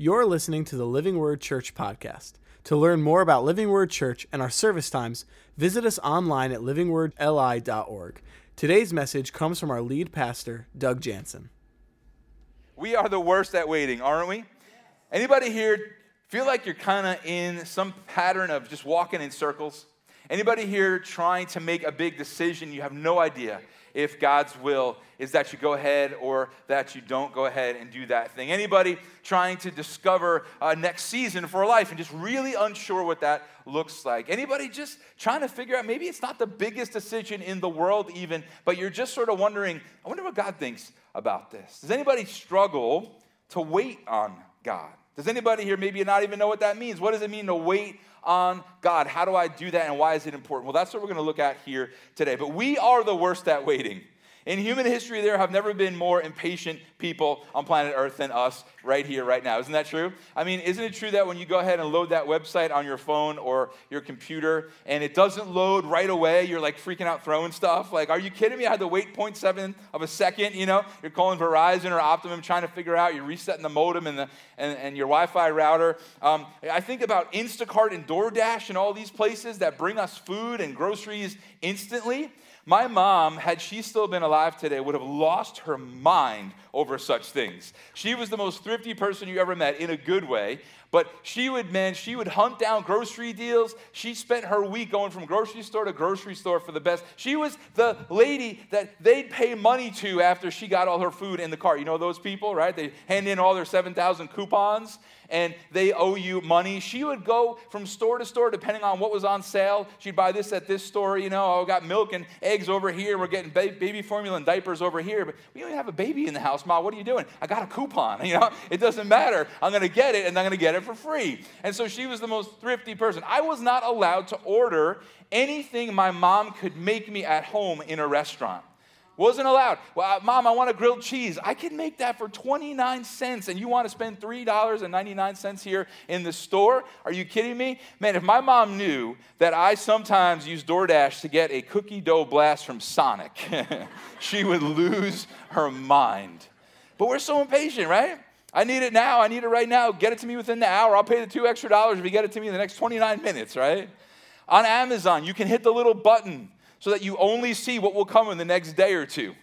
You're listening to the Living Word Church podcast. To learn more about Living Word Church and our service times, visit us online at livingwordli.org. Today's message comes from our lead pastor, Doug Jansen. We are the worst at waiting, aren't we? Anybody here feel like you're kind of in some pattern of just walking in circles? Anybody here trying to make a big decision, you have no idea if God's will is that you go ahead or that you don't go ahead and do that thing. Anybody trying to discover a next season for life and just really unsure what that looks like? Anybody just trying to figure out maybe it's not the biggest decision in the world even, but you're just sort of wondering, I wonder what God thinks about this. Does anybody struggle to wait on God? Does anybody here maybe not even know what that means? What does it mean to wait on God. How do I do that and why is it important? Well, that's what we're going to look at here today. But we are the worst at waiting. In human history, there have never been more impatient people on planet Earth than us right here, right now. Isn't that true? I mean, isn't it true that when you go ahead and load that website on your phone or your computer and it doesn't load right away, you're like freaking out throwing stuff? Like, are you kidding me? I had to wait 0.7 of a second, you know? You're calling Verizon or Optimum trying to figure out, you're resetting the modem and, the, and, and your Wi Fi router. Um, I think about Instacart and DoorDash and all these places that bring us food and groceries instantly. My mom, had she still been alive today, would have lost her mind over such things. She was the most thrifty person you ever met in a good way. But she would, man, she would hunt down grocery deals. She spent her week going from grocery store to grocery store for the best. She was the lady that they'd pay money to after she got all her food in the cart. You know those people, right? They hand in all their 7,000 coupons and they owe you money. She would go from store to store depending on what was on sale. She'd buy this at this store, you know, oh, I got milk and eggs over here. We're getting baby formula and diapers over here, but we don't have a baby in the house, Mom. What are you doing? I got a coupon. You know, it doesn't matter. I'm going to get it and I'm going to get it it for free. And so she was the most thrifty person. I was not allowed to order anything my mom could make me at home in a restaurant. Wasn't allowed. Well, uh, mom, I want a grilled cheese. I can make that for 29 cents, and you want to spend $3.99 here in the store? Are you kidding me? Man, if my mom knew that I sometimes use DoorDash to get a cookie dough blast from Sonic, she would lose her mind. But we're so impatient, right? I need it now. I need it right now. Get it to me within the hour. I'll pay the two extra dollars if you get it to me in the next 29 minutes, right? On Amazon, you can hit the little button so that you only see what will come in the next day or two,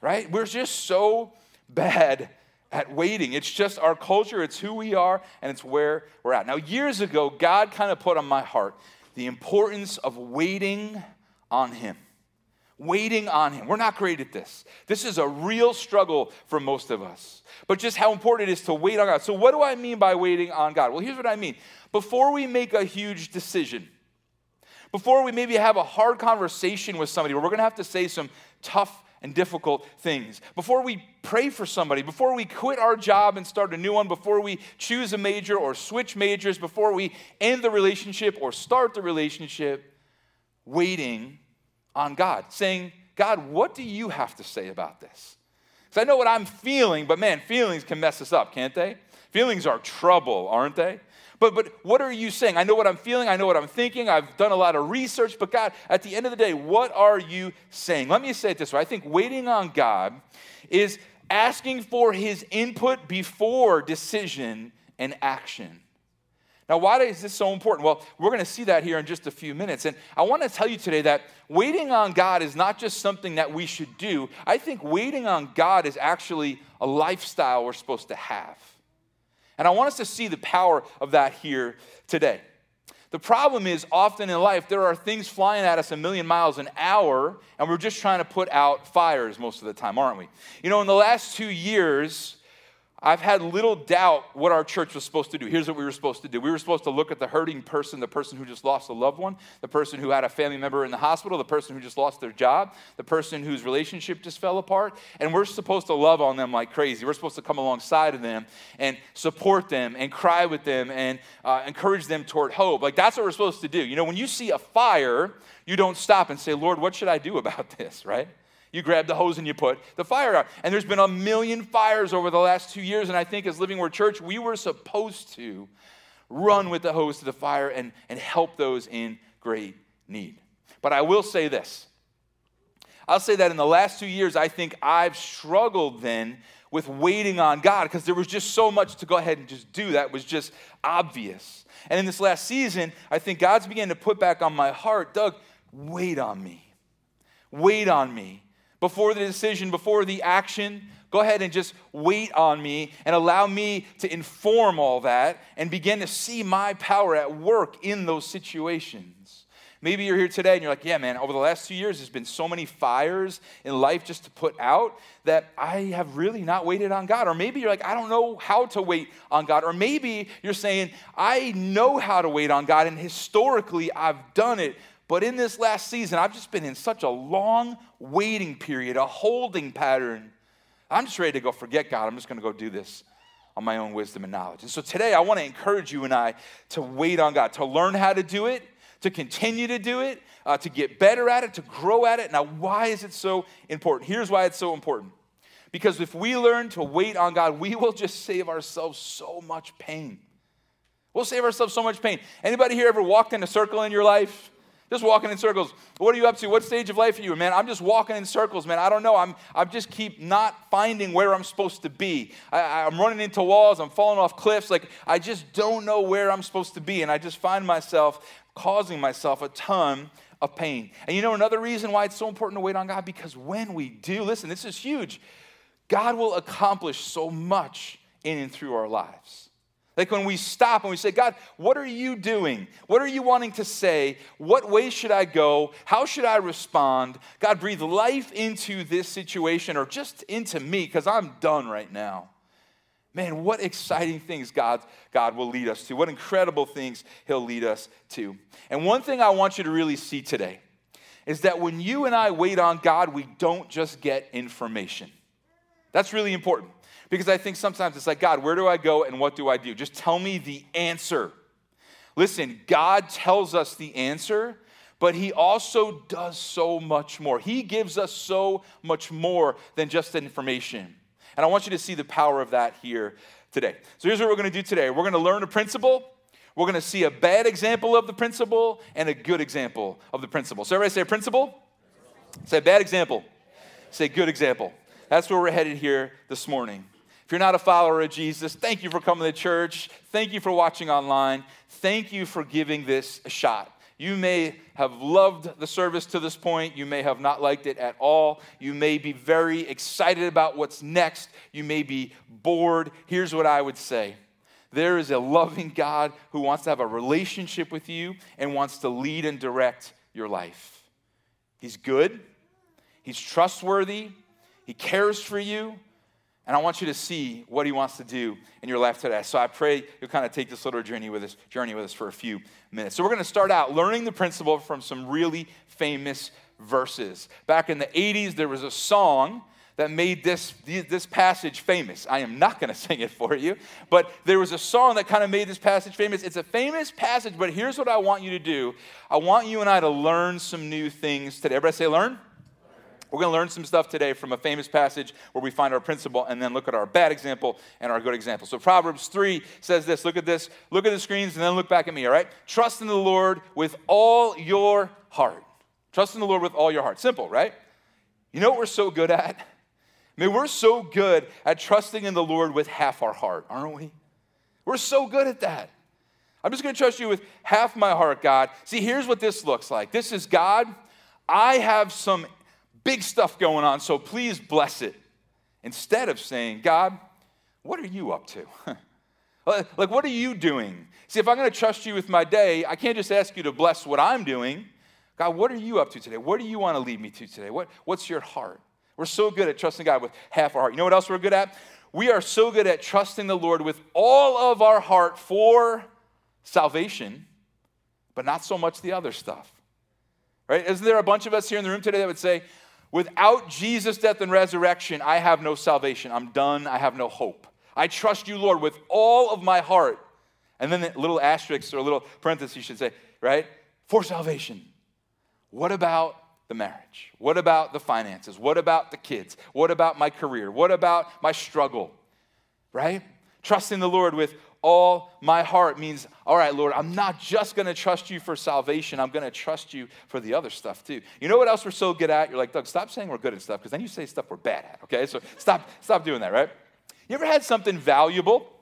right? We're just so bad at waiting. It's just our culture, it's who we are, and it's where we're at. Now, years ago, God kind of put on my heart the importance of waiting on Him waiting on Him. We're not great at this. This is a real struggle for most of us. But just how important it is to wait on God. So, what do I mean by waiting on God? Well, here's what I mean. Before we make a huge decision, before we maybe have a hard conversation with somebody where we're going to have to say some tough and difficult things. Before we pray for somebody, before we quit our job and start a new one, before we choose a major or switch majors, before we end the relationship or start the relationship, waiting on God, saying, God, what do you have to say about this? Because I know what I'm feeling, but man, feelings can mess us up, can't they? Feelings are trouble, aren't they? But, but what are you saying? I know what I'm feeling. I know what I'm thinking. I've done a lot of research. But God, at the end of the day, what are you saying? Let me say it this way I think waiting on God is asking for his input before decision and action. Now, why is this so important? Well, we're going to see that here in just a few minutes. And I want to tell you today that waiting on God is not just something that we should do. I think waiting on God is actually a lifestyle we're supposed to have. And I want us to see the power of that here today. The problem is, often in life, there are things flying at us a million miles an hour, and we're just trying to put out fires most of the time, aren't we? You know, in the last two years, I've had little doubt what our church was supposed to do. Here's what we were supposed to do we were supposed to look at the hurting person, the person who just lost a loved one, the person who had a family member in the hospital, the person who just lost their job, the person whose relationship just fell apart, and we're supposed to love on them like crazy. We're supposed to come alongside of them and support them and cry with them and uh, encourage them toward hope. Like that's what we're supposed to do. You know, when you see a fire, you don't stop and say, Lord, what should I do about this, right? You grab the hose and you put the fire out. And there's been a million fires over the last two years. And I think as Living Word Church, we were supposed to run with the hose to the fire and, and help those in great need. But I will say this I'll say that in the last two years, I think I've struggled then with waiting on God because there was just so much to go ahead and just do that was just obvious. And in this last season, I think God's began to put back on my heart, Doug, wait on me. Wait on me. Before the decision, before the action, go ahead and just wait on me and allow me to inform all that and begin to see my power at work in those situations. Maybe you're here today and you're like, yeah, man, over the last two years, there's been so many fires in life just to put out that I have really not waited on God. Or maybe you're like, I don't know how to wait on God. Or maybe you're saying, I know how to wait on God, and historically I've done it. But in this last season, I've just been in such a long waiting period, a holding pattern. I'm just ready to go forget God. I'm just going to go do this on my own wisdom and knowledge. And so today, I want to encourage you and I to wait on God, to learn how to do it to continue to do it, uh, to get better at it, to grow at it. Now, why is it so important? Here's why it's so important. Because if we learn to wait on God, we will just save ourselves so much pain. We'll save ourselves so much pain. Anybody here ever walked in a circle in your life? Just walking in circles. What are you up to? What stage of life are you? in? Man, I'm just walking in circles, man. I don't know. I'm, I just keep not finding where I'm supposed to be. I, I'm running into walls. I'm falling off cliffs. Like, I just don't know where I'm supposed to be. And I just find myself causing myself a ton of pain. And you know another reason why it's so important to wait on God? Because when we do, listen, this is huge. God will accomplish so much in and through our lives. Like when we stop and we say, God, what are you doing? What are you wanting to say? What way should I go? How should I respond? God, breathe life into this situation or just into me because I'm done right now. Man, what exciting things God, God will lead us to. What incredible things He'll lead us to. And one thing I want you to really see today is that when you and I wait on God, we don't just get information. That's really important because I think sometimes it's like, God, where do I go and what do I do? Just tell me the answer. Listen, God tells us the answer, but He also does so much more. He gives us so much more than just information. And I want you to see the power of that here today. So here's what we're going to do today we're going to learn a principle. We're going to see a bad example of the principle and a good example of the principle. So everybody say principle. Say bad example. Say good example. That's where we're headed here this morning. If you're not a follower of Jesus, thank you for coming to church. Thank you for watching online. Thank you for giving this a shot. You may have loved the service to this point. You may have not liked it at all. You may be very excited about what's next. You may be bored. Here's what I would say there is a loving God who wants to have a relationship with you and wants to lead and direct your life. He's good, He's trustworthy, He cares for you, and I want you to see what he wants to do in your life today. So I pray you'll kind of take this little journey with us, journey with us for a few minutes. So we're going to start out learning the principle from some really famous verses. Back in the 80s, there was a song that made this, this passage famous. I am not going to sing it for you, but there was a song that kind of made this passage famous. It's a famous passage, but here's what I want you to do I want you and I to learn some new things today. Everybody say, learn? We're going to learn some stuff today from a famous passage where we find our principle and then look at our bad example and our good example. So Proverbs 3 says this look at this, look at the screens, and then look back at me, all right? Trust in the Lord with all your heart. Trust in the Lord with all your heart. Simple, right? You know what we're so good at? I mean, we're so good at trusting in the Lord with half our heart, aren't we? We're so good at that. I'm just going to trust you with half my heart, God. See, here's what this looks like. This is God. I have some big stuff going on, so please bless it. Instead of saying, God, what are you up to? like, what are you doing? See, if I'm going to trust you with my day, I can't just ask you to bless what I'm doing. God, what are you up to today? What do you want to lead me to today? What, what's your heart? We're so good at trusting God with half our heart. You know what else we're good at? We are so good at trusting the Lord with all of our heart for salvation, but not so much the other stuff. Right? Isn't there a bunch of us here in the room today that would say, Without Jesus' death and resurrection, I have no salvation. I'm done. I have no hope. I trust you, Lord, with all of my heart. And then a little asterisk or a little parenthesis, you should say, right? For salvation. What about the marriage? What about the finances? What about the kids? What about my career? What about my struggle? Right? Trusting the Lord with all my heart means, all right, Lord, I'm not just going to trust you for salvation. I'm going to trust you for the other stuff too. You know what else we're so good at? You're like, Doug, stop saying we're good at stuff because then you say stuff we're bad at. Okay, so stop, stop doing that, right? You ever had something valuable?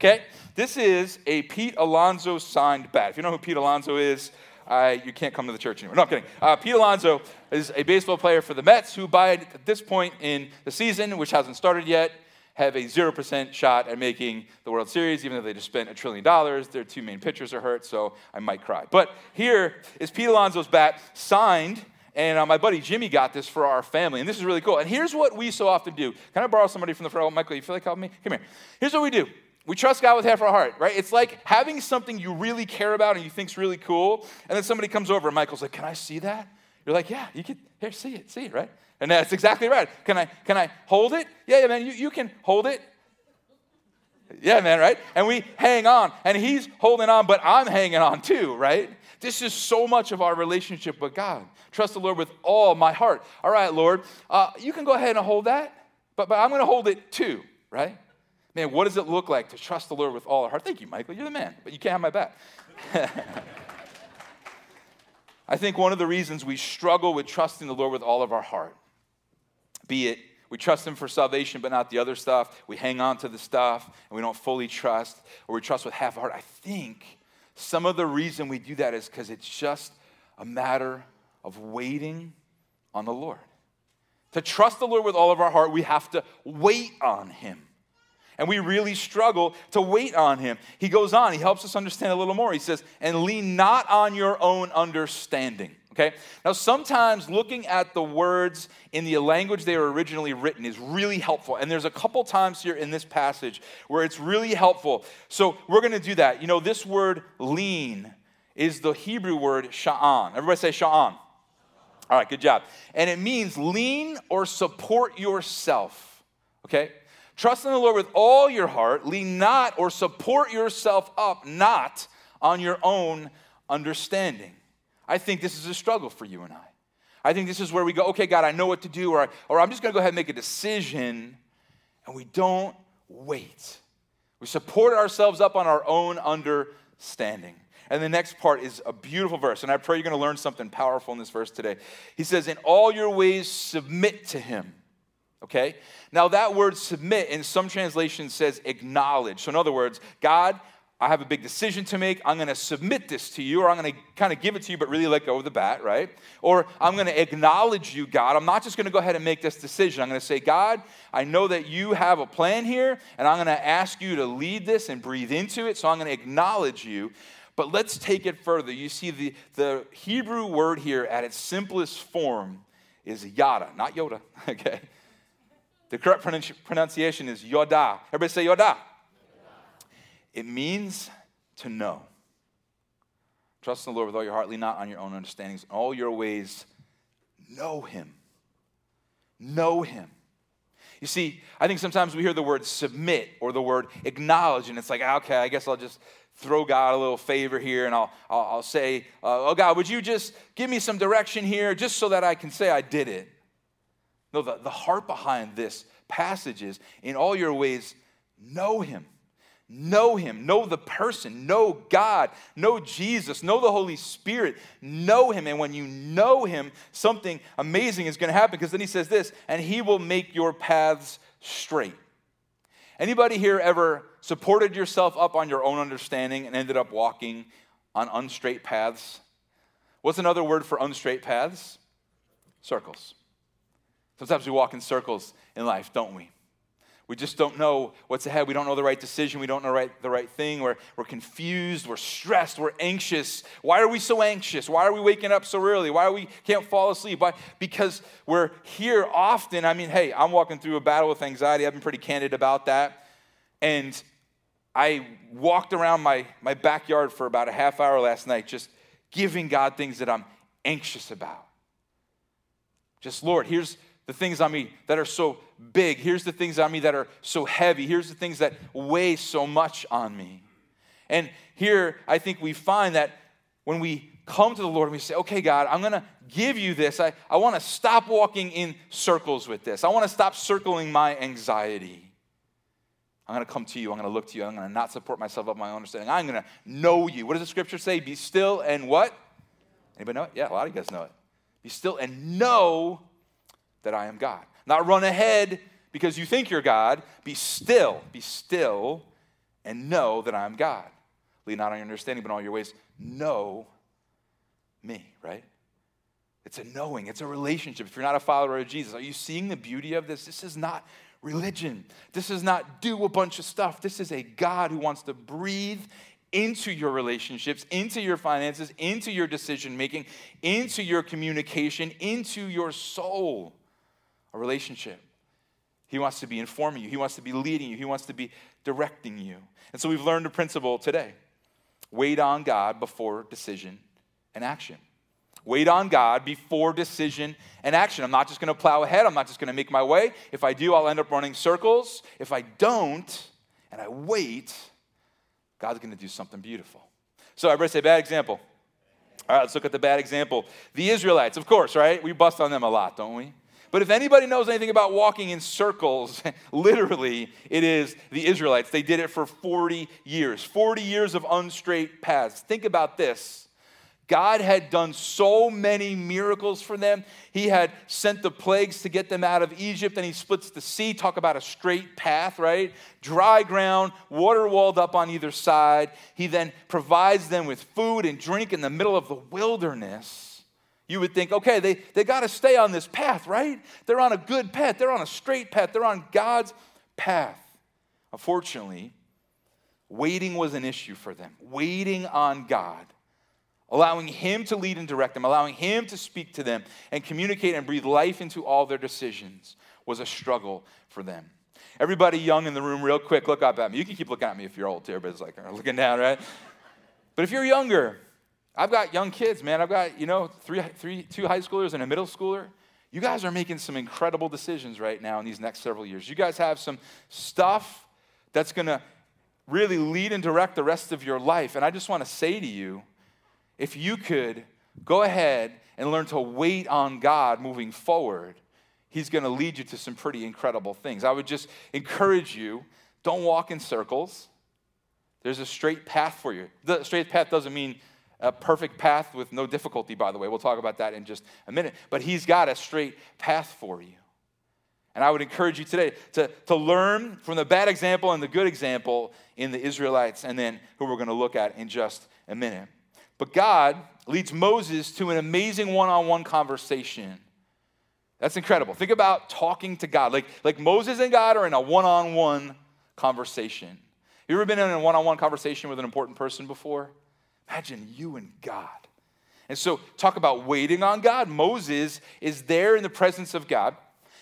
Okay, this is a Pete Alonso signed bat. If you know who Pete Alonso is, you can't come to the church anymore. No, I'm kidding. Uh, Pete Alonso is a baseball player for the Mets who, by at this point in the season, which hasn't started yet, have a 0% shot at making the World Series, even though they just spent a trillion dollars. Their two main pitchers are hurt, so I might cry. But here is Pete Alonso's bat signed, and uh, my buddy Jimmy got this for our family, and this is really cool. And here's what we so often do. Can I borrow somebody from the front? Michael, you feel like helping me? Come here. Here's what we do. We trust God with half our heart, right? It's like having something you really care about and you think's really cool, and then somebody comes over and Michael's like, "Can I see that?" You're like, "Yeah, you can. Here, see it, see it, right?" And that's exactly right. Can I, can I hold it? Yeah, yeah, man, you, you can hold it. Yeah, man, right? And we hang on, and he's holding on, but I'm hanging on too, right? This is so much of our relationship with God. Trust the Lord with all my heart. All right, Lord, uh, you can go ahead and hold that, but, but I'm going to hold it too, right? Man, what does it look like to trust the Lord with all our heart? Thank you, Michael. You're the man, but you can't have my back. I think one of the reasons we struggle with trusting the Lord with all of our heart be it we trust Him for salvation, but not the other stuff. We hang on to the stuff and we don't fully trust, or we trust with half heart. I think some of the reason we do that is because it's just a matter of waiting on the Lord. To trust the Lord with all of our heart, we have to wait on Him. And we really struggle to wait on Him. He goes on, He helps us understand a little more. He says, and lean not on your own understanding. Okay? Now, sometimes looking at the words in the language they were originally written is really helpful. And there's a couple times here in this passage where it's really helpful. So we're going to do that. You know, this word lean is the Hebrew word sha'an. Everybody say sha'an. All right, good job. And it means lean or support yourself. Okay? Trust in the Lord with all your heart. Lean not or support yourself up, not on your own understanding. I think this is a struggle for you and I. I think this is where we go, okay, God, I know what to do, or, or I'm just going to go ahead and make a decision, and we don't wait. We support ourselves up on our own understanding. And the next part is a beautiful verse, and I pray you're going to learn something powerful in this verse today. He says, In all your ways, submit to him. Okay? Now, that word submit in some translations says acknowledge. So, in other words, God, I have a big decision to make. I'm going to submit this to you, or I'm going to kind of give it to you, but really let go of the bat, right? Or I'm going to acknowledge you, God. I'm not just going to go ahead and make this decision. I'm going to say, God, I know that you have a plan here, and I'm going to ask you to lead this and breathe into it. So I'm going to acknowledge you. But let's take it further. You see, the, the Hebrew word here at its simplest form is yada, not Yoda, okay? The correct pronunciation is yoda. Everybody say yoda. It means to know. Trust in the Lord with all your heart, lean not on your own understandings. In all your ways, know Him. Know Him. You see, I think sometimes we hear the word submit or the word acknowledge, and it's like, okay, I guess I'll just throw God a little favor here and I'll, I'll, I'll say, uh, oh, God, would you just give me some direction here just so that I can say I did it? No, the, the heart behind this passage is in all your ways, know Him. Know Him, know the person, know God, know Jesus, know the Holy Spirit, know Him. And when you know Him, something amazing is going to happen because then He says this, and He will make your paths straight. Anybody here ever supported yourself up on your own understanding and ended up walking on unstraight paths? What's another word for unstraight paths? Circles. Sometimes we walk in circles in life, don't we? We just don't know what's ahead. We don't know the right decision. We don't know right, the right thing. We're, we're confused. We're stressed. We're anxious. Why are we so anxious? Why are we waking up so early? Why we can't fall asleep? Why? Because we're here often. I mean, hey, I'm walking through a battle with anxiety. I've been pretty candid about that. And I walked around my, my backyard for about a half hour last night, just giving God things that I'm anxious about. Just, Lord, here's the things on me that are so big. Here's the things on me that are so heavy. Here's the things that weigh so much on me. And here, I think we find that when we come to the Lord and we say, okay, God, I'm going to give you this. I, I want to stop walking in circles with this. I want to stop circling my anxiety. I'm going to come to you. I'm going to look to you. I'm going to not support myself up my own understanding. I'm going to know you. What does the scripture say? Be still and what? Anybody know it? Yeah, a lot of you guys know it. Be still and know that I am God. Not run ahead, because you think you're God, be still, be still, and know that I'm God. Lean not on your understanding, but on all your ways. Know me, right? It's a knowing, it's a relationship. If you're not a follower of Jesus, are you seeing the beauty of this? This is not religion. This is not do a bunch of stuff. This is a God who wants to breathe into your relationships, into your finances, into your decision making, into your communication, into your soul. A relationship. He wants to be informing you, He wants to be leading you, He wants to be directing you. And so we've learned a principle today wait on God before decision and action. Wait on God before decision and action. I'm not just going to plow ahead. I'm not just going to make my way. If I do, I'll end up running circles. If I don't, and I wait, God's going to do something beautiful. So, everybody say, bad example. All right, let's look at the bad example. The Israelites, of course, right? We bust on them a lot, don't we? But if anybody knows anything about walking in circles, literally, it is the Israelites. They did it for 40 years 40 years of unstraight paths. Think about this God had done so many miracles for them. He had sent the plagues to get them out of Egypt, and He splits the sea. Talk about a straight path, right? Dry ground, water walled up on either side. He then provides them with food and drink in the middle of the wilderness. You would think, okay, they, they got to stay on this path, right? They're on a good path, they're on a straight path, they're on God's path. Unfortunately, waiting was an issue for them, waiting on God allowing Him to lead and direct them, allowing Him to speak to them and communicate and breathe life into all their decisions was a struggle for them. Everybody young in the room, real quick, look up at me. You can keep looking at me if you're old, too. Everybody's like looking down, right? But if you're younger, I've got young kids, man. I've got, you know, three, three, two high schoolers and a middle schooler. You guys are making some incredible decisions right now in these next several years. You guys have some stuff that's going to really lead and direct the rest of your life. And I just want to say to you, if you could go ahead and learn to wait on God moving forward, He's going to lead you to some pretty incredible things. I would just encourage you don't walk in circles. There's a straight path for you. The straight path doesn't mean a perfect path with no difficulty, by the way. We'll talk about that in just a minute. But He's got a straight path for you. And I would encourage you today to, to learn from the bad example and the good example in the Israelites, and then who we're going to look at in just a minute. But God leads Moses to an amazing one on one conversation. That's incredible. Think about talking to God. Like, like Moses and God are in a one on one conversation. You ever been in a one on one conversation with an important person before? Imagine you and God. And so, talk about waiting on God. Moses is there in the presence of God,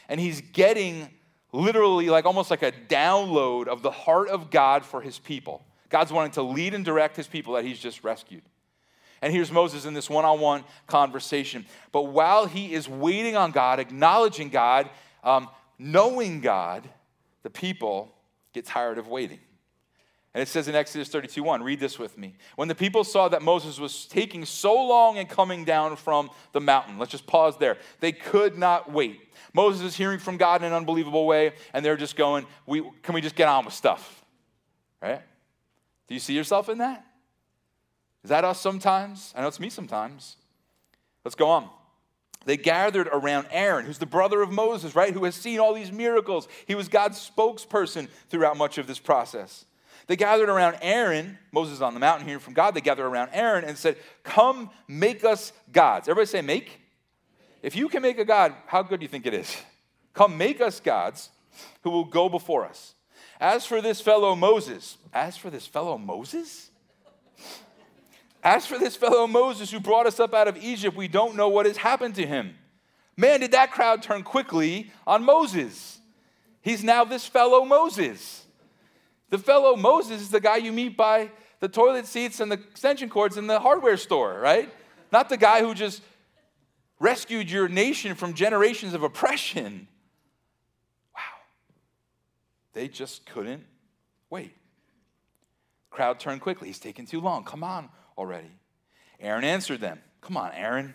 and he's getting literally like almost like a download of the heart of God for his people. God's wanting to lead and direct his people that he's just rescued. And here's Moses in this one on one conversation. But while he is waiting on God, acknowledging God, um, knowing God, the people get tired of waiting. And it says in Exodus 32 1, read this with me. When the people saw that Moses was taking so long and coming down from the mountain, let's just pause there. They could not wait. Moses is hearing from God in an unbelievable way, and they're just going, we, Can we just get on with stuff? Right? Do you see yourself in that? Is that us sometimes? I know it's me sometimes. Let's go on. They gathered around Aaron, who's the brother of Moses, right? Who has seen all these miracles. He was God's spokesperson throughout much of this process. They gathered around Aaron, Moses on the mountain hearing from God. They gathered around Aaron and said, Come make us gods. Everybody say, Make. If you can make a God, how good do you think it is? Come make us gods who will go before us. As for this fellow Moses, as for this fellow Moses? As for this fellow Moses who brought us up out of Egypt, we don't know what has happened to him. Man, did that crowd turn quickly on Moses. He's now this fellow Moses. The fellow Moses is the guy you meet by the toilet seats and the extension cords in the hardware store, right? Not the guy who just rescued your nation from generations of oppression. Wow. They just couldn't wait. Crowd turned quickly. He's taking too long. Come on, already. Aaron answered them. Come on, Aaron.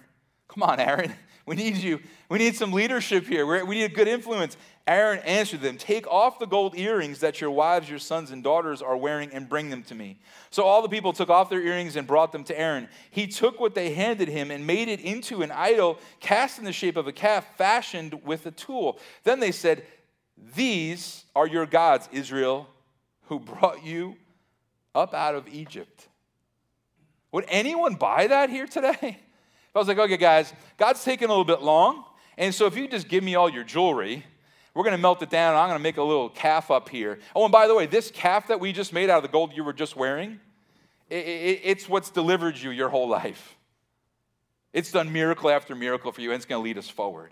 Come on, Aaron. We need you. We need some leadership here. we need a good influence. Aaron answered them Take off the gold earrings that your wives, your sons, and daughters are wearing and bring them to me. So all the people took off their earrings and brought them to Aaron. He took what they handed him and made it into an idol cast in the shape of a calf fashioned with a tool. Then they said, These are your gods, Israel, who brought you up out of Egypt. Would anyone buy that here today? If I was like, okay, guys, God's taking a little bit long. And so if you just give me all your jewelry, we're going to melt it down. I'm going to make a little calf up here. Oh, and by the way, this calf that we just made out of the gold you were just wearing, it, it, it's what's delivered you your whole life. It's done miracle after miracle for you, and it's going to lead us forward.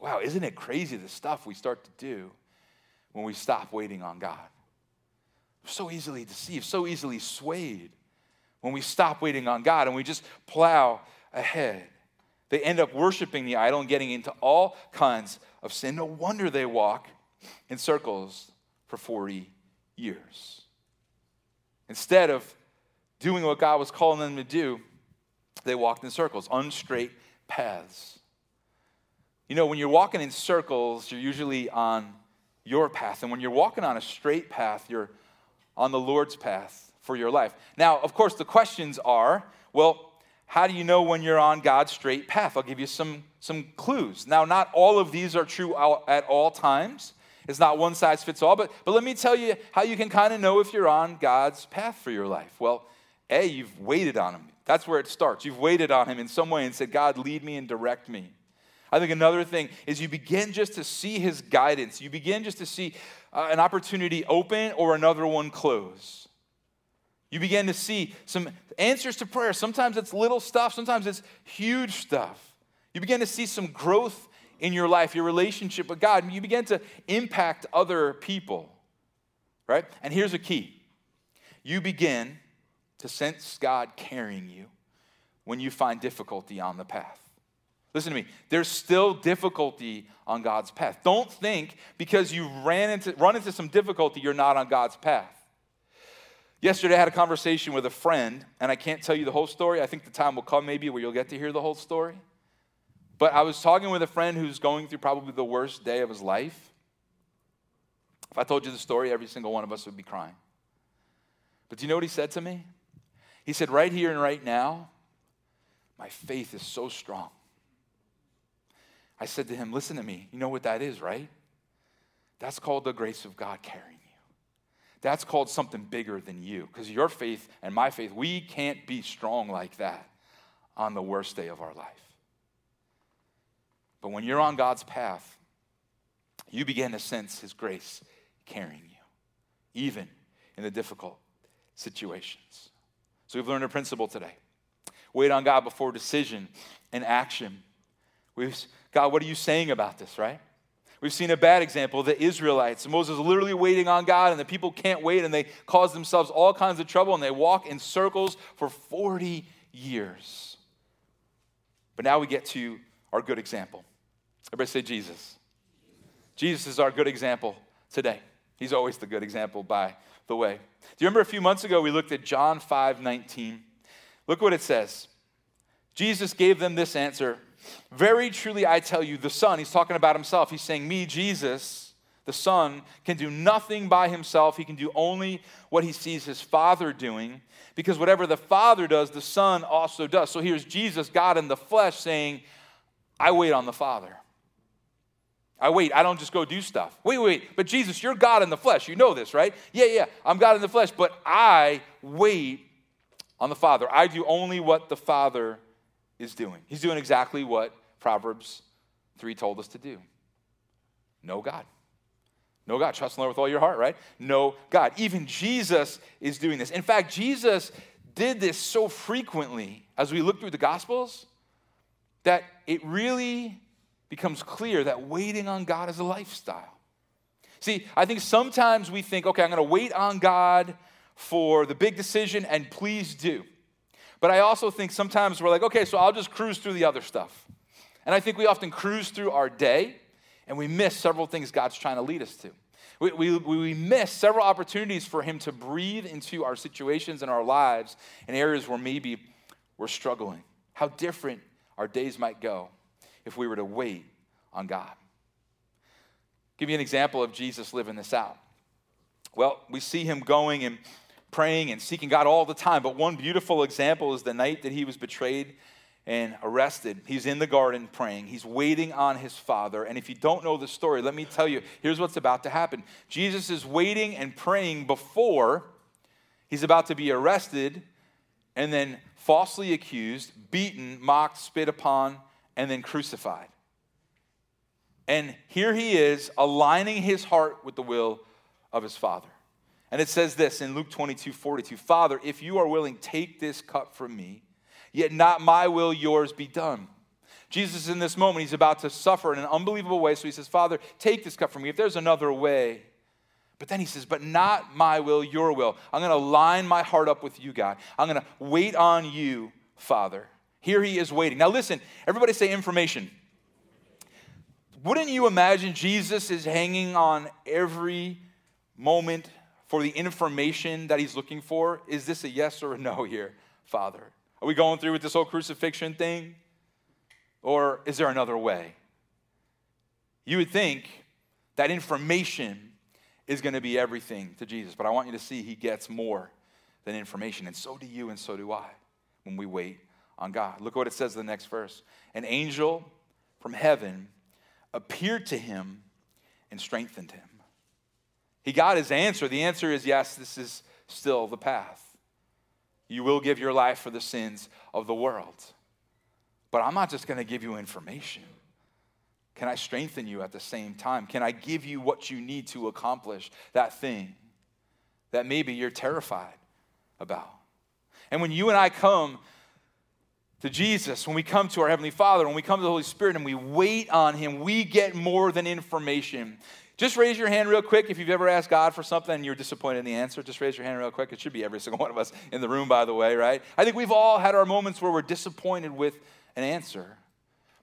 Wow, isn't it crazy the stuff we start to do when we stop waiting on God? We're so easily deceived, so easily swayed when we stop waiting on God and we just plow ahead. They end up worshiping the idol and getting into all kinds of sin. No wonder they walk in circles for 40 years. Instead of doing what God was calling them to do, they walked in circles, unstraight paths. You know, when you're walking in circles, you're usually on your path. And when you're walking on a straight path, you're on the Lord's path for your life. Now, of course, the questions are well, how do you know when you're on God's straight path? I'll give you some, some clues. Now, not all of these are true at all times. It's not one size fits all, but, but let me tell you how you can kind of know if you're on God's path for your life. Well, A, you've waited on Him. That's where it starts. You've waited on Him in some way and said, God, lead me and direct me. I think another thing is you begin just to see His guidance. You begin just to see uh, an opportunity open or another one close. You begin to see some answers to prayer. Sometimes it's little stuff, sometimes it's huge stuff. You begin to see some growth in your life, your relationship with God. You begin to impact other people, right? And here's a key you begin to sense God carrying you when you find difficulty on the path. Listen to me. There's still difficulty on God's path. Don't think because you ran into, run into some difficulty, you're not on God's path. Yesterday, I had a conversation with a friend, and I can't tell you the whole story. I think the time will come maybe where you'll get to hear the whole story. But I was talking with a friend who's going through probably the worst day of his life. If I told you the story, every single one of us would be crying. But do you know what he said to me? He said, Right here and right now, my faith is so strong. I said to him, Listen to me. You know what that is, right? That's called the grace of God carrying. That's called something bigger than you. Because your faith and my faith, we can't be strong like that on the worst day of our life. But when you're on God's path, you begin to sense His grace carrying you, even in the difficult situations. So we've learned a principle today. Wait on God before decision and action. We've, God, what are you saying about this, right? We've seen a bad example, the Israelites. Moses literally waiting on God, and the people can't wait, and they cause themselves all kinds of trouble, and they walk in circles for 40 years. But now we get to our good example. Everybody say Jesus. Jesus is our good example today. He's always the good example, by the way. Do you remember a few months ago we looked at John 5 19? Look what it says. Jesus gave them this answer Very truly, I tell you, the Son, he's talking about himself. He's saying, Me, Jesus, the Son, can do nothing by himself. He can do only what he sees his Father doing, because whatever the Father does, the Son also does. So here's Jesus, God in the flesh, saying, I wait on the Father. I wait. I don't just go do stuff. Wait, wait, but Jesus, you're God in the flesh. You know this, right? Yeah, yeah, I'm God in the flesh, but I wait on the Father. I do only what the Father is doing. He's doing exactly what Proverbs 3 told us to do. Know God. Know God. Trust in the Lord with all your heart, right? Know God. Even Jesus is doing this. In fact, Jesus did this so frequently as we look through the Gospels that it really becomes clear that waiting on God is a lifestyle. See, I think sometimes we think, okay, I'm going to wait on God for the big decision, and please do. But I also think sometimes we're like, okay, so I'll just cruise through the other stuff. And I think we often cruise through our day and we miss several things God's trying to lead us to. We, we, we miss several opportunities for Him to breathe into our situations and our lives in areas where maybe we're struggling. How different our days might go if we were to wait on God. Give you an example of Jesus living this out. Well, we see him going and praying and seeking God all the time, but one beautiful example is the night that he was betrayed and arrested. He's in the garden praying. He's waiting on his father. And if you don't know the story, let me tell you here's what's about to happen Jesus is waiting and praying before he's about to be arrested and then falsely accused, beaten, mocked, spit upon, and then crucified. And here he is aligning his heart with the will of his father. And it says this in Luke 22 42 Father, if you are willing, take this cup from me, yet not my will, yours be done. Jesus, in this moment, he's about to suffer in an unbelievable way. So he says, Father, take this cup from me. If there's another way, but then he says, But not my will, your will. I'm going to line my heart up with you, God. I'm going to wait on you, Father. Here he is waiting. Now, listen, everybody say information. Wouldn't you imagine Jesus is hanging on every moment for the information that he's looking for? Is this a yes or a no here, Father? Are we going through with this whole crucifixion thing? Or is there another way? You would think that information is going to be everything to Jesus, but I want you to see he gets more than information, and so do you, and so do I when we wait on God. Look what it says in the next verse. An angel from heaven appeared to him and strengthened him. He got his answer. The answer is yes, this is still the path. You will give your life for the sins of the world. But I'm not just going to give you information. Can I strengthen you at the same time? Can I give you what you need to accomplish that thing that maybe you're terrified about? And when you and I come to Jesus, when we come to our Heavenly Father, when we come to the Holy Spirit and we wait on Him, we get more than information. Just raise your hand real quick if you've ever asked God for something and you're disappointed in the answer. Just raise your hand real quick. It should be every single one of us in the room, by the way, right? I think we've all had our moments where we're disappointed with an answer.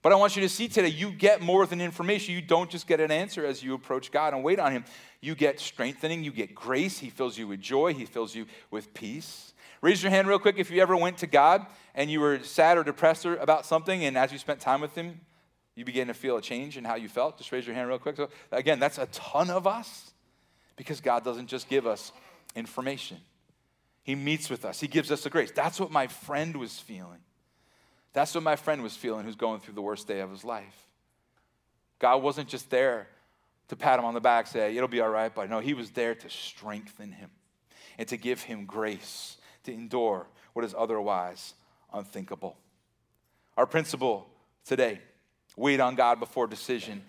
But I want you to see today, you get more than information. You don't just get an answer as you approach God and wait on Him. You get strengthening, you get grace. He fills you with joy, He fills you with peace. Raise your hand real quick if you ever went to God and you were sad or depressed about something, and as you spent time with Him, you begin to feel a change in how you felt? Just raise your hand real quick. So, again, that's a ton of us because God doesn't just give us information, He meets with us, He gives us the grace. That's what my friend was feeling. That's what my friend was feeling who's going through the worst day of his life. God wasn't just there to pat him on the back, say, it'll be all right, but no, He was there to strengthen him and to give him grace to endure what is otherwise unthinkable. Our principle today Wait on God before decision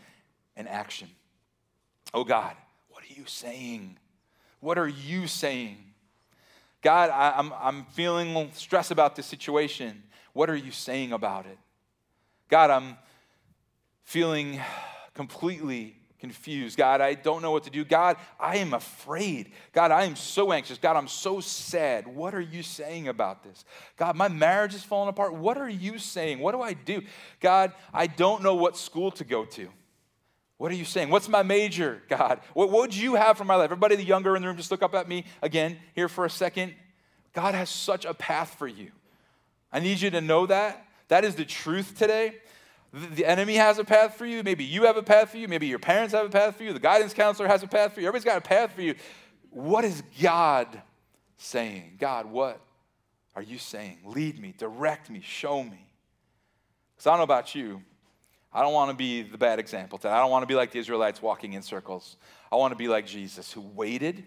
and action. Oh God, what are you saying? What are you saying? God, I, am I'm, I'm feeling stress about this situation. What are you saying about it? God, I'm feeling completely confused. God, I don't know what to do. God, I am afraid. God, I am so anxious. God, I'm so sad. What are you saying about this? God, my marriage is falling apart. What are you saying? What do I do? God, I don't know what school to go to. What are you saying? What's my major, God? What would you have for my life? Everybody, the younger in the room, just look up at me again here for a second. God has such a path for you. I need you to know that. That is the truth today. The enemy has a path for you. Maybe you have a path for you. Maybe your parents have a path for you. The guidance counselor has a path for you. Everybody's got a path for you. What is God saying? God, what are you saying? Lead me, direct me, show me. Because I don't know about you. I don't want to be the bad example today. I don't want to be like the Israelites walking in circles. I want to be like Jesus, who waited,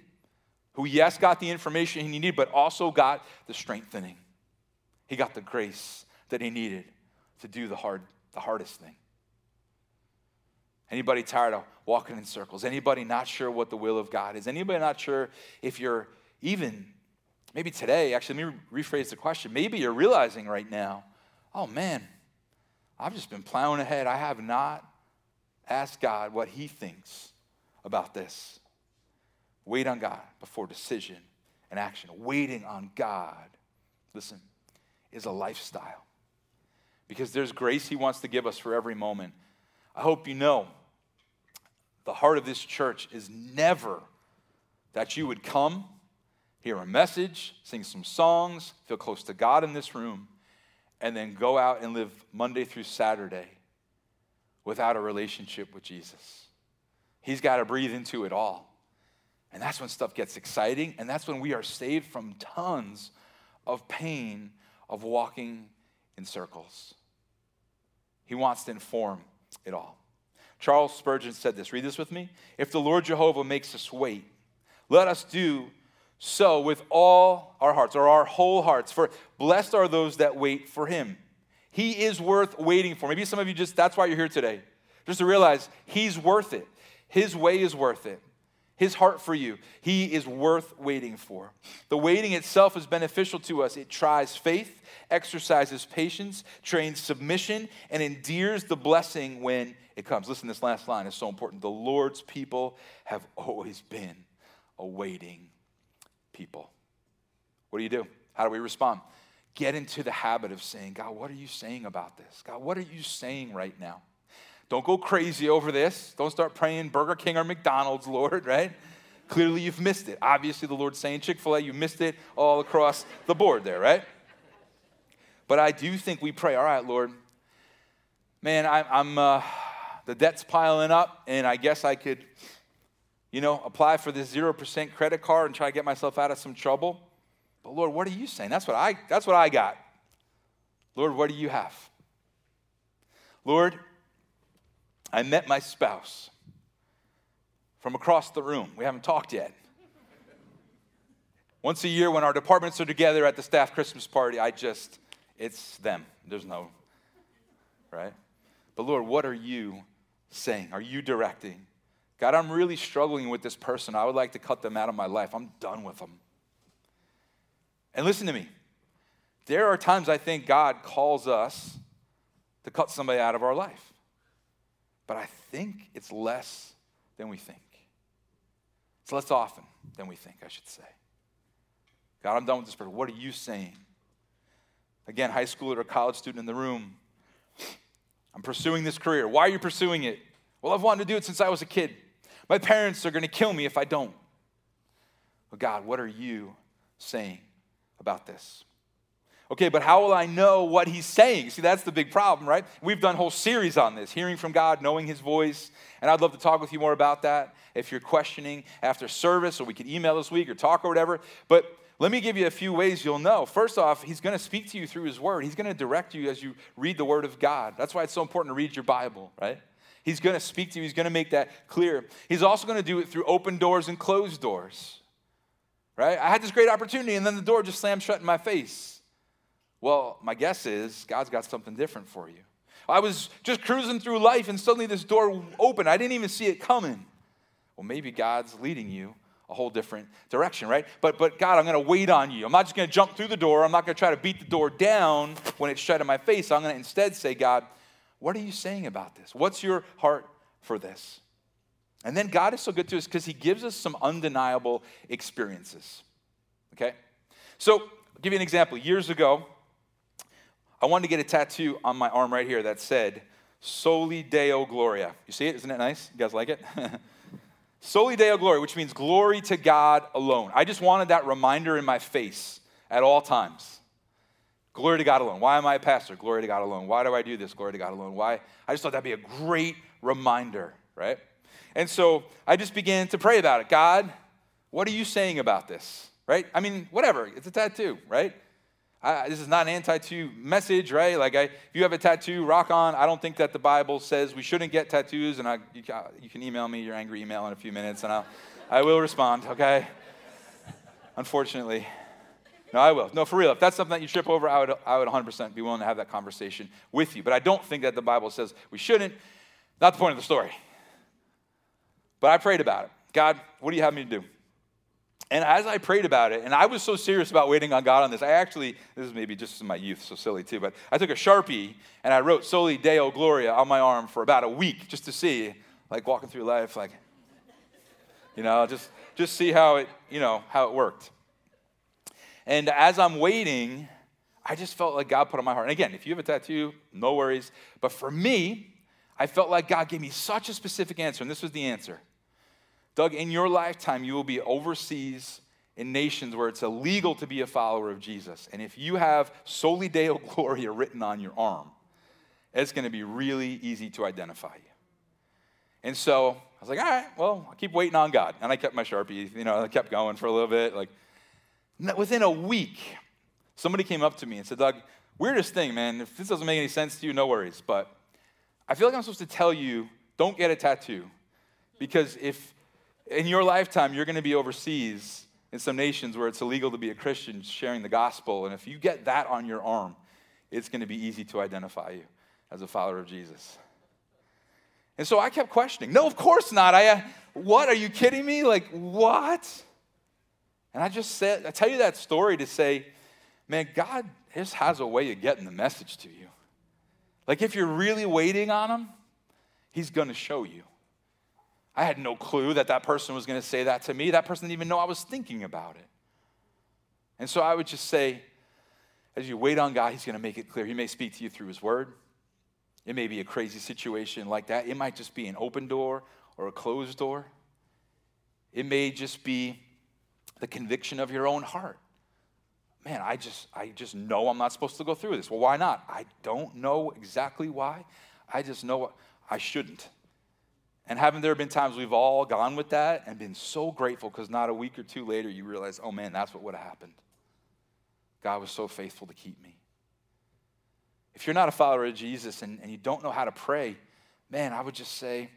who, yes, got the information he needed, but also got the strengthening. He got the grace that he needed to do the hard the hardest thing. Anybody tired of walking in circles? Anybody not sure what the will of God is? Anybody not sure if you're even, maybe today, actually, let me rephrase the question. Maybe you're realizing right now, oh man, I've just been plowing ahead. I have not asked God what He thinks about this. Wait on God before decision and action. Waiting on God, listen, is a lifestyle because there's grace He wants to give us for every moment. I hope you know the heart of this church is never that you would come, hear a message, sing some songs, feel close to God in this room, and then go out and live Monday through Saturday without a relationship with Jesus. He's got to breathe into it all. And that's when stuff gets exciting, and that's when we are saved from tons of pain of walking in circles. He wants to inform it all. Charles Spurgeon said this. Read this with me. If the Lord Jehovah makes us wait, let us do so with all our hearts, or our whole hearts. For blessed are those that wait for him. He is worth waiting for. Maybe some of you just, that's why you're here today. Just to realize he's worth it. His way is worth it. His heart for you, he is worth waiting for. The waiting itself is beneficial to us. It tries faith, exercises patience, trains submission, and endears the blessing when it comes. Listen, this last line is so important. The Lord's people have always been a waiting people. What do you do? How do we respond? Get into the habit of saying, God, what are you saying about this? God, what are you saying right now? Don't go crazy over this. Don't start praying Burger King or McDonald's, Lord, right? Clearly, you've missed it. Obviously, the Lord's saying Chick fil A, you missed it all across the board there, right? But I do think we pray, all right, Lord, man, I, I'm, uh, the debt's piling up, and I guess I could, you know, apply for this 0% credit card and try to get myself out of some trouble. But Lord, what are you saying? That's what I, that's what I got. Lord, what do you have? Lord, I met my spouse from across the room. We haven't talked yet. Once a year, when our departments are together at the staff Christmas party, I just, it's them. There's no, right? But Lord, what are you saying? Are you directing? God, I'm really struggling with this person. I would like to cut them out of my life. I'm done with them. And listen to me. There are times I think God calls us to cut somebody out of our life. But I think it's less than we think. It's less often than we think, I should say. God, I'm done with this person. What are you saying? Again, high schooler or college student in the room. I'm pursuing this career. Why are you pursuing it? Well, I've wanted to do it since I was a kid. My parents are going to kill me if I don't. But God, what are you saying about this? Okay, but how will I know what he's saying? See, that's the big problem, right? We've done whole series on this, hearing from God, knowing his voice, and I'd love to talk with you more about that if you're questioning after service, or we could email this week or talk or whatever. But let me give you a few ways you'll know. First off, he's going to speak to you through his word. He's going to direct you as you read the word of God. That's why it's so important to read your Bible, right? He's going to speak to you. He's going to make that clear. He's also going to do it through open doors and closed doors, right? I had this great opportunity, and then the door just slammed shut in my face. Well, my guess is God's got something different for you. I was just cruising through life and suddenly this door opened. I didn't even see it coming. Well, maybe God's leading you a whole different direction, right? But but God, I'm going to wait on you. I'm not just going to jump through the door. I'm not going to try to beat the door down when it's shut in my face. I'm going to instead say, God, what are you saying about this? What's your heart for this? And then God is so good to us because he gives us some undeniable experiences. Okay? So, I'll give you an example. Years ago, I wanted to get a tattoo on my arm right here that said, Soli Deo Gloria. You see it? Isn't it nice? You guys like it? Soli Deo Gloria, which means glory to God alone. I just wanted that reminder in my face at all times. Glory to God alone. Why am I a pastor? Glory to God alone. Why do I do this? Glory to God alone. Why? I just thought that'd be a great reminder, right? And so I just began to pray about it. God, what are you saying about this? Right? I mean, whatever. It's a tattoo, right? I, this is not an anti-tattoo message, right? Like, I, if you have a tattoo, rock on. I don't think that the Bible says we shouldn't get tattoos, and I, you, you can email me your angry email in a few minutes, and I'll, I will respond, okay? Unfortunately. No, I will. No, for real. If that's something that you trip over, I would, I would 100% be willing to have that conversation with you. But I don't think that the Bible says we shouldn't. Not the point of the story. But I prayed about it. God, what do you have me to do? And as I prayed about it, and I was so serious about waiting on God on this, I actually, this is maybe just in my youth, so silly too, but I took a Sharpie and I wrote Soli Deo Gloria on my arm for about a week just to see, like walking through life, like, you know, just, just see how it, you know, how it worked. And as I'm waiting, I just felt like God put on my heart. And again, if you have a tattoo, no worries. But for me, I felt like God gave me such a specific answer, and this was the answer. Doug, in your lifetime, you will be overseas in nations where it's illegal to be a follower of Jesus. And if you have Soli Deo Gloria written on your arm, it's going to be really easy to identify you. And so I was like, all right, well, I'll keep waiting on God. And I kept my Sharpie, you know, I kept going for a little bit. Like, within a week, Somebody came up to me and said, Doug, weirdest thing, man. If this doesn't make any sense to you, no worries. But I feel like I'm supposed to tell you don't get a tattoo. Because if in your lifetime you're going to be overseas in some nations where it's illegal to be a Christian sharing the gospel, and if you get that on your arm, it's going to be easy to identify you as a follower of Jesus. And so I kept questioning. No, of course not. I, uh, what? Are you kidding me? Like, what? And I just said, I tell you that story to say, man, God just has a way of getting the message to you. Like, if you're really waiting on Him, He's going to show you. I had no clue that that person was going to say that to me. That person didn't even know I was thinking about it. And so I would just say, as you wait on God, He's going to make it clear. He may speak to you through His Word. It may be a crazy situation like that. It might just be an open door or a closed door. It may just be the conviction of your own heart. Man, I just I just know I'm not supposed to go through this. Well, why not? I don't know exactly why. I just know I shouldn't. And haven't there been times we've all gone with that and been so grateful because not a week or two later you realize, oh man, that's what would have happened. God was so faithful to keep me. If you're not a follower of Jesus and, and you don't know how to pray, man, I would just say,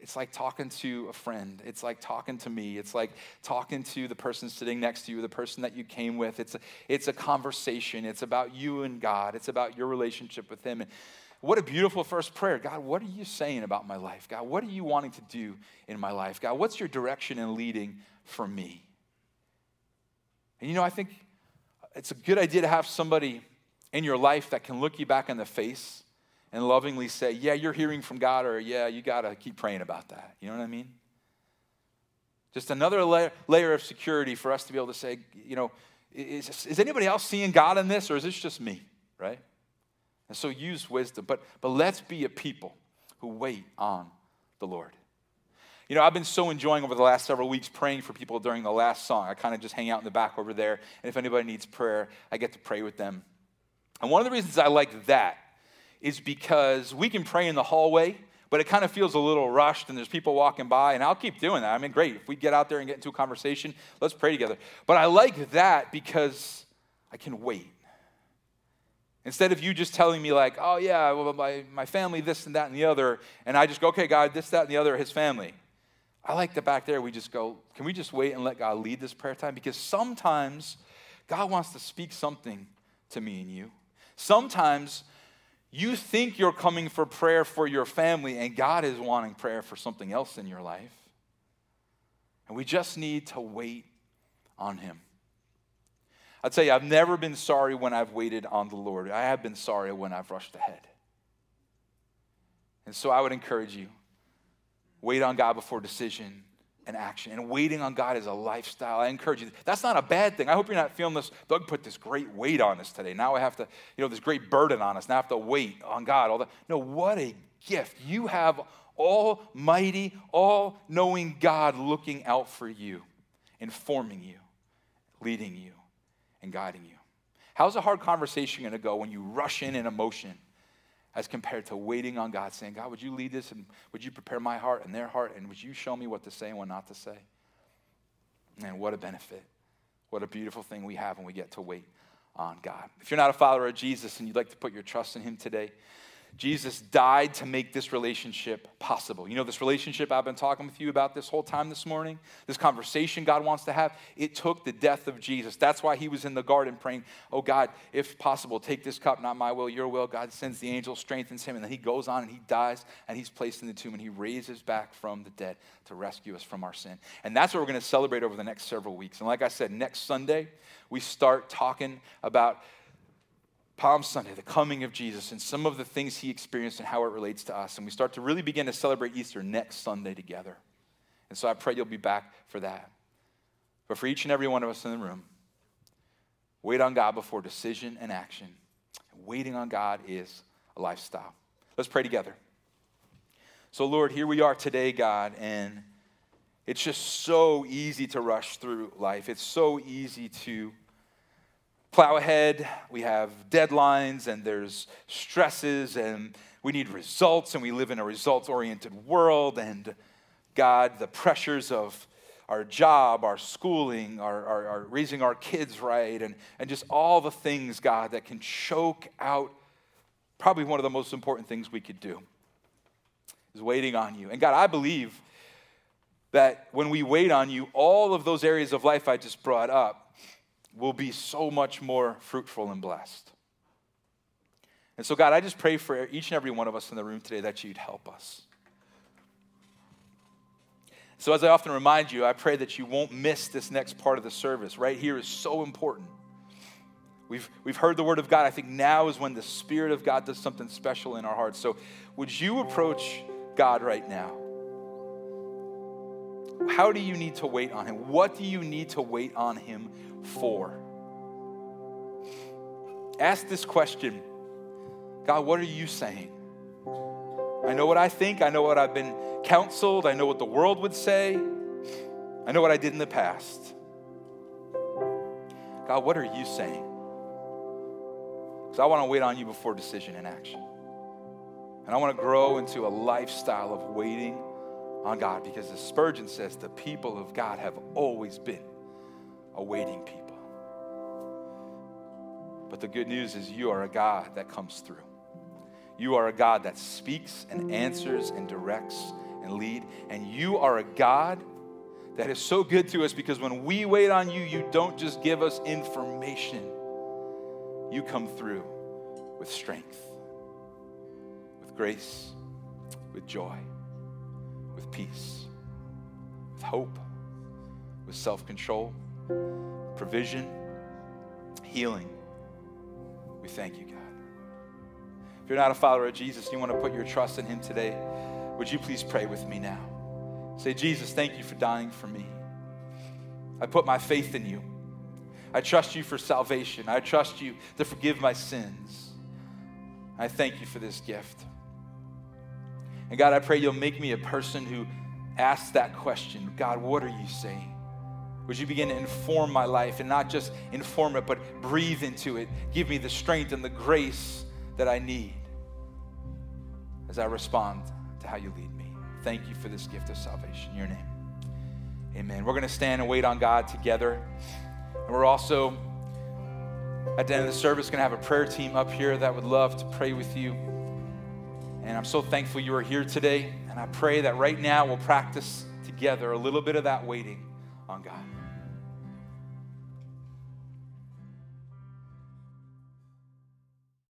it's like talking to a friend. It's like talking to me. It's like talking to the person sitting next to you, the person that you came with. It's a, it's a conversation. It's about you and God. It's about your relationship with Him. And what a beautiful first prayer. God, what are you saying about my life? God, what are you wanting to do in my life? God, what's your direction and leading for me? And you know, I think it's a good idea to have somebody in your life that can look you back in the face and lovingly say, Yeah, you're hearing from God, or Yeah, you got to keep praying about that. You know what I mean? Just another layer, of security for us to be able to say, You know, is, is anybody else seeing God in this, or is this just me, right? And so use wisdom. But, but let's be a people who wait on the Lord. You know, I've been so enjoying over the last several weeks praying for people during the last song. I kind of just hang out in the back over there. And if anybody needs prayer, I get to pray with them. And one of the reasons I like that is because we can pray in the hallway, but it kind of feels a little rushed and there's people walking by. And I'll keep doing that. I mean, great. If we get out there and get into a conversation, let's pray together. But I like that because I can wait. Instead of you just telling me, like, oh, yeah, well, my, my family, this and that and the other, and I just go, okay, God, this, that, and the other, his family. I like that back there we just go, can we just wait and let God lead this prayer time? Because sometimes God wants to speak something to me and you. Sometimes you think you're coming for prayer for your family, and God is wanting prayer for something else in your life. And we just need to wait on Him. I'll tell you, I've never been sorry when I've waited on the Lord. I have been sorry when I've rushed ahead. And so I would encourage you wait on God before decision and action. And waiting on God is a lifestyle. I encourage you. That's not a bad thing. I hope you're not feeling this. Doug put this great weight on us today. Now I have to, you know, this great burden on us. Now I have to wait on God. All that. No, what a gift. You have almighty, all knowing God looking out for you, informing you, leading you and guiding you. How's a hard conversation going to go when you rush in in emotion as compared to waiting on God, saying, God, would you lead this and would you prepare my heart and their heart and would you show me what to say and what not to say? Man, what a benefit. What a beautiful thing we have when we get to wait on God. If you're not a follower of Jesus and you'd like to put your trust in Him today, Jesus died to make this relationship possible. You know, this relationship I've been talking with you about this whole time this morning, this conversation God wants to have, it took the death of Jesus. That's why he was in the garden praying, Oh God, if possible, take this cup, not my will, your will. God sends the angel, strengthens him, and then he goes on and he dies and he's placed in the tomb and he raises back from the dead to rescue us from our sin. And that's what we're going to celebrate over the next several weeks. And like I said, next Sunday, we start talking about Palm Sunday, the coming of Jesus, and some of the things he experienced and how it relates to us. And we start to really begin to celebrate Easter next Sunday together. And so I pray you'll be back for that. But for each and every one of us in the room, wait on God before decision and action. Waiting on God is a lifestyle. Let's pray together. So, Lord, here we are today, God, and it's just so easy to rush through life. It's so easy to plow ahead. We have deadlines and there's stresses and we need results and we live in a results oriented world. And God, the pressures of our job, our schooling, our, our, our, raising our kids right, and, and just all the things, God, that can choke out probably one of the most important things we could do is waiting on you. And God, I believe that when we wait on you, all of those areas of life I just brought up will be so much more fruitful and blessed. And so, God, I just pray for each and every one of us in the room today that you'd help us. So, as I often remind you, I pray that you won't miss this next part of the service. Right here is so important. We've, we've heard the word of God. I think now is when the Spirit of God does something special in our hearts. So, would you approach God right now? How do you need to wait on Him? What do you need to wait on Him for? Ask this question God, what are you saying? I know what I think. I know what I've been counseled. I know what the world would say. I know what I did in the past. God, what are you saying? Because I want to wait on you before decision and action. And I want to grow into a lifestyle of waiting on God because as Spurgeon says, the people of God have always been a waiting people. But the good news is you are a God that comes through. You are a God that speaks and answers and directs and lead. And you are a God that is so good to us because when we wait on you, you don't just give us information, you come through with strength, with grace, with joy, with peace, with hope, with self control, provision, healing. We thank you, God. If you're not a follower of Jesus you want to put your trust in Him today, would you please pray with me now? Say, Jesus, thank you for dying for me. I put my faith in you. I trust you for salvation. I trust you to forgive my sins. I thank you for this gift. And God, I pray you'll make me a person who asks that question God, what are you saying? Would you begin to inform my life and not just inform it, but breathe into it? Give me the strength and the grace that I need as I respond to how you lead me. Thank you for this gift of salvation. In your name. Amen. We're going to stand and wait on God together. And we're also, at the end of the service, going to have a prayer team up here that would love to pray with you. And I'm so thankful you are here today. And I pray that right now we'll practice together a little bit of that waiting on God.